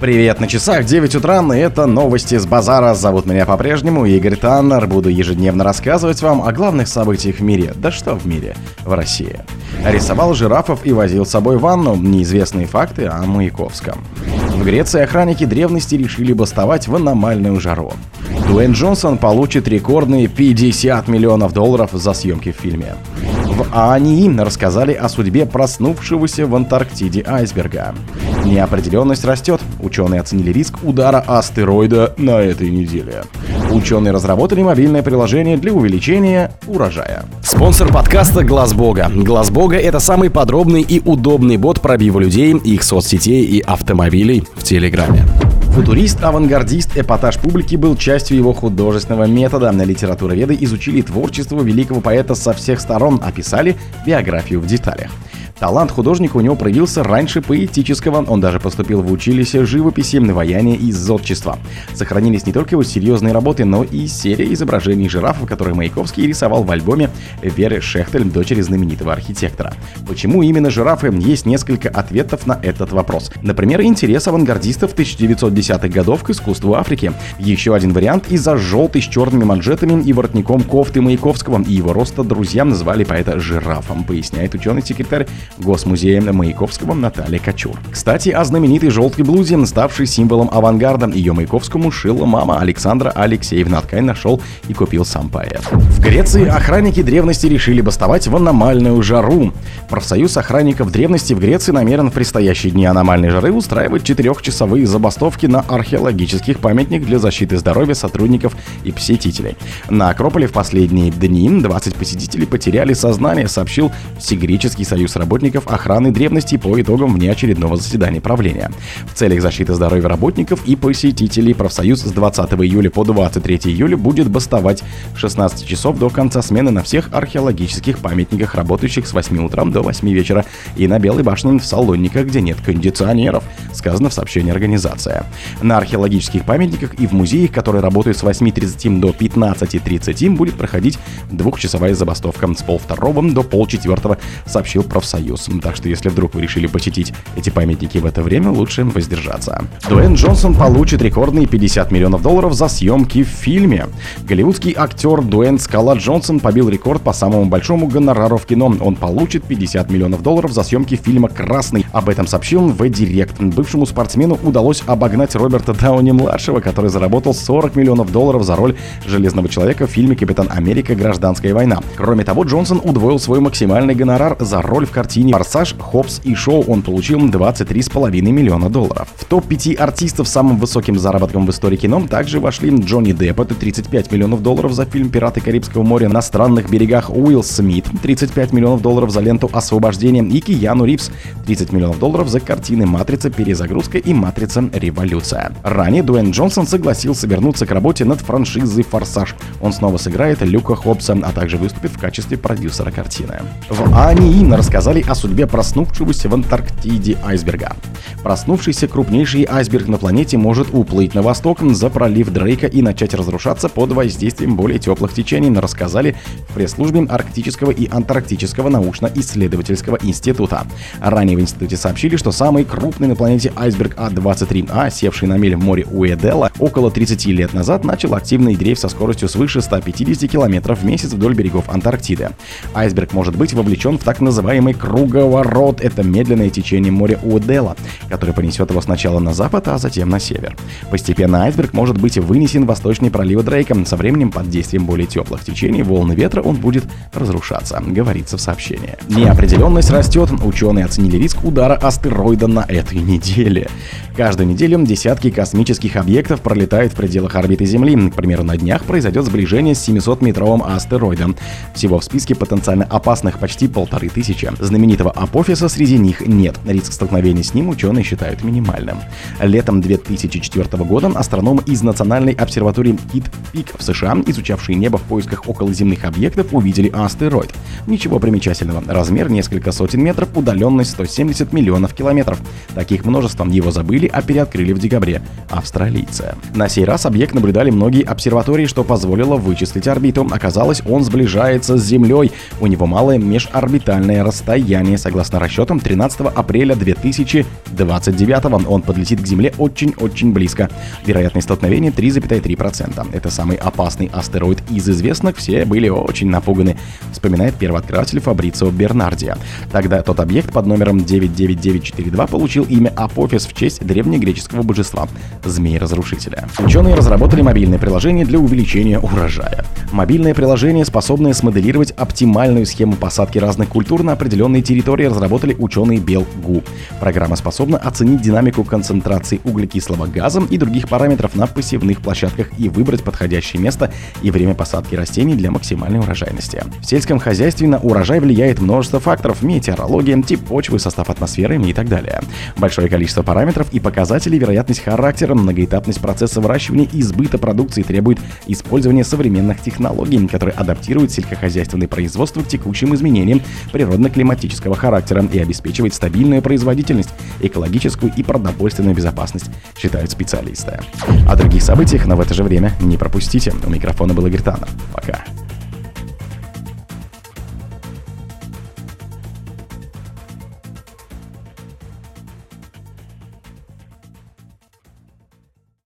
Привет на часах, 9 утра, и это новости с базара. Зовут меня по-прежнему Игорь Таннер. Буду ежедневно рассказывать вам о главных событиях в мире. Да что в мире? В России. Рисовал жирафов и возил с собой ванну. Неизвестные факты о Маяковском. В Греции охранники древности решили бастовать в аномальную жару. Дуэйн Джонсон получит рекордные 50 миллионов долларов за съемки в фильме. В АНИ рассказали о судьбе проснувшегося в Антарктиде айсберга. Неопределенность растет. Ученые оценили риск удара астероида на этой неделе. Ученые разработали мобильное приложение для увеличения урожая. Спонсор подкаста Глаз Бога. Глаз Бога это самый подробный и удобный бот пробива людей, их соцсетей и автомобилей в Телеграме. Футурист, авангардист, эпатаж публики был частью его художественного метода. На литературоведы изучили творчество великого поэта со всех сторон, описали биографию в деталях. Талант художника у него проявился раньше поэтического, он даже поступил в училище живописи, ваяния и зодчества. Сохранились не только его серьезные работы, но и серия изображений жирафов, которые Маяковский рисовал в альбоме Веры Шехтель, дочери знаменитого архитектора. Почему именно жирафы? Есть несколько ответов на этот вопрос. Например, интерес авангардистов 1910-х годов к искусству Африки. Еще один вариант из-за желтой с черными манжетами и воротником кофты Маяковского и его роста друзьям называли поэта жирафом, поясняет ученый-секретарь Госмузея Маяковского Наталья Кочур. Кстати, о знаменитой желтой блузе, ставшей символом авангарда, ее Маяковскому шила мама Александра Алексеевна. Ткань нашел и купил сам поэт. В Греции охранники древности решили бастовать в аномальную жару. Профсоюз охранников древности в Греции намерен в предстоящие дни аномальной жары устраивать четырехчасовые забастовки на археологических памятниках для защиты здоровья сотрудников и посетителей. На Акрополе в последние дни 20 посетителей потеряли сознание, сообщил Всегреческий союз работников работников охраны древности по итогам внеочередного заседания правления. В целях защиты здоровья работников и посетителей профсоюз с 20 июля по 23 июля будет бастовать 16 часов до конца смены на всех археологических памятниках, работающих с 8 утра до 8 вечера, и на Белой башне в Салониках, где нет кондиционеров, сказано в сообщении организации. На археологических памятниках и в музеях, которые работают с 8.30 до 15.30, будет проходить двухчасовая забастовка с полвторого до полчетвертого, сообщил профсоюз. Союз. Так что если вдруг вы решили посетить эти памятники в это время, лучше воздержаться. Дуэйн Джонсон получит рекордные 50 миллионов долларов за съемки в фильме. Голливудский актер Дуэйн Скала Джонсон побил рекорд по самому большому гонорару в кино. Он получит 50 миллионов долларов за съемки фильма «Красный». Об этом сообщил в Директ. Бывшему спортсмену удалось обогнать Роберта Дауни-младшего, который заработал 40 миллионов долларов за роль Железного Человека в фильме «Капитан Америка. Гражданская война». Кроме того, Джонсон удвоил свой максимальный гонорар за роль в картине картине «Форсаж», «Хопс» и «Шоу» он получил 23,5 миллиона долларов. В топ-5 артистов с самым высоким заработком в истории кино также вошли Джонни Депп, это 35 миллионов долларов за фильм «Пираты Карибского моря на странных берегах», Уилл Смит, 35 миллионов долларов за ленту «Освобождение» и Кияну Ривз, 30 миллионов долларов за картины «Матрица. Перезагрузка» и «Матрица. Революция». Ранее Дуэйн Джонсон согласился вернуться к работе над франшизой «Форсаж». Он снова сыграет Люка Хоббса, а также выступит в качестве продюсера картины. В АНИИ рассказали о судьбе проснувшегося в Антарктиде айсберга. Проснувшийся крупнейший айсберг на планете может уплыть на восток за пролив Дрейка и начать разрушаться под воздействием более теплых течений, рассказали в пресс-службе Арктического и Антарктического научно-исследовательского института. Ранее в институте сообщили, что самый крупный на планете айсберг А-23А, севший на мель в море Уэдела, около 30 лет назад начал активный дрейф со скоростью свыше 150 км в месяц вдоль берегов Антарктиды. Айсберг может быть вовлечен в так называемый круговорот — это медленное течение моря Уэдела, которое понесет его сначала на запад, а затем на север. Постепенно айсберг может быть вынесен в восточный пролив Дрейка. Со временем под действием более теплых течений волны ветра он будет разрушаться, говорится в сообщении. Неопределенность растет. Ученые оценили риск удара астероида на этой неделе. Каждую неделю десятки космических объектов пролетают в пределах орбиты Земли. К примеру, на днях произойдет сближение с 700-метровым астероидом. Всего в списке потенциально опасных почти полторы тысячи. Знаменитого апофиса среди них нет. Риск столкновения с ним ученые считают минимальным. Летом 2004 года астрономы из Национальной обсерватории Кит Пик в США, изучавшие небо в поисках околоземных объектов, увидели астероид. Ничего примечательного. Размер несколько сотен метров, удаленность 170 миллионов километров. Таких множеством его забыли, а переоткрыли в декабре австралийцы. На сей раз объект наблюдали многие обсерватории, что позволило вычислить орбиту. Оказалось, он сближается с Землей. У него малое межорбитальное расстояние влияние. Согласно расчетам, 13 апреля 2029 он подлетит к Земле очень-очень близко. Вероятность столкновения 3,3%. Это самый опасный астероид из известных, все были очень напуганы, вспоминает первооткрыватель Фабрицио Бернардия. Тогда тот объект под номером 99942 получил имя Апофис в честь древнегреческого божества – змеи-разрушителя. Ученые разработали мобильное приложение для увеличения урожая. Мобильное приложение, способное смоделировать оптимальную схему посадки разных культур на определенной территории, разработали ученые Белгу. Программа способна оценить динамику концентрации углекислого газа и других параметров на посевных площадках и выбрать подходящее место и время посадки растений для максимальной урожайности. В сельском хозяйстве на урожай влияет множество факторов – метеорология, тип почвы, состав атмосферы и так далее. Большое количество параметров и показателей, вероятность характера, многоэтапность процесса выращивания и сбыта продукции требует использования современных технологий, которые адаптируют сельскохозяйственное производство к текущим изменениям природно-климатического характера и обеспечивает стабильную производительность, экологическую и продовольственную безопасность, считают специалисты. О других событиях, но в это же время не пропустите. У микрофона был Игорь Таннер. Пока.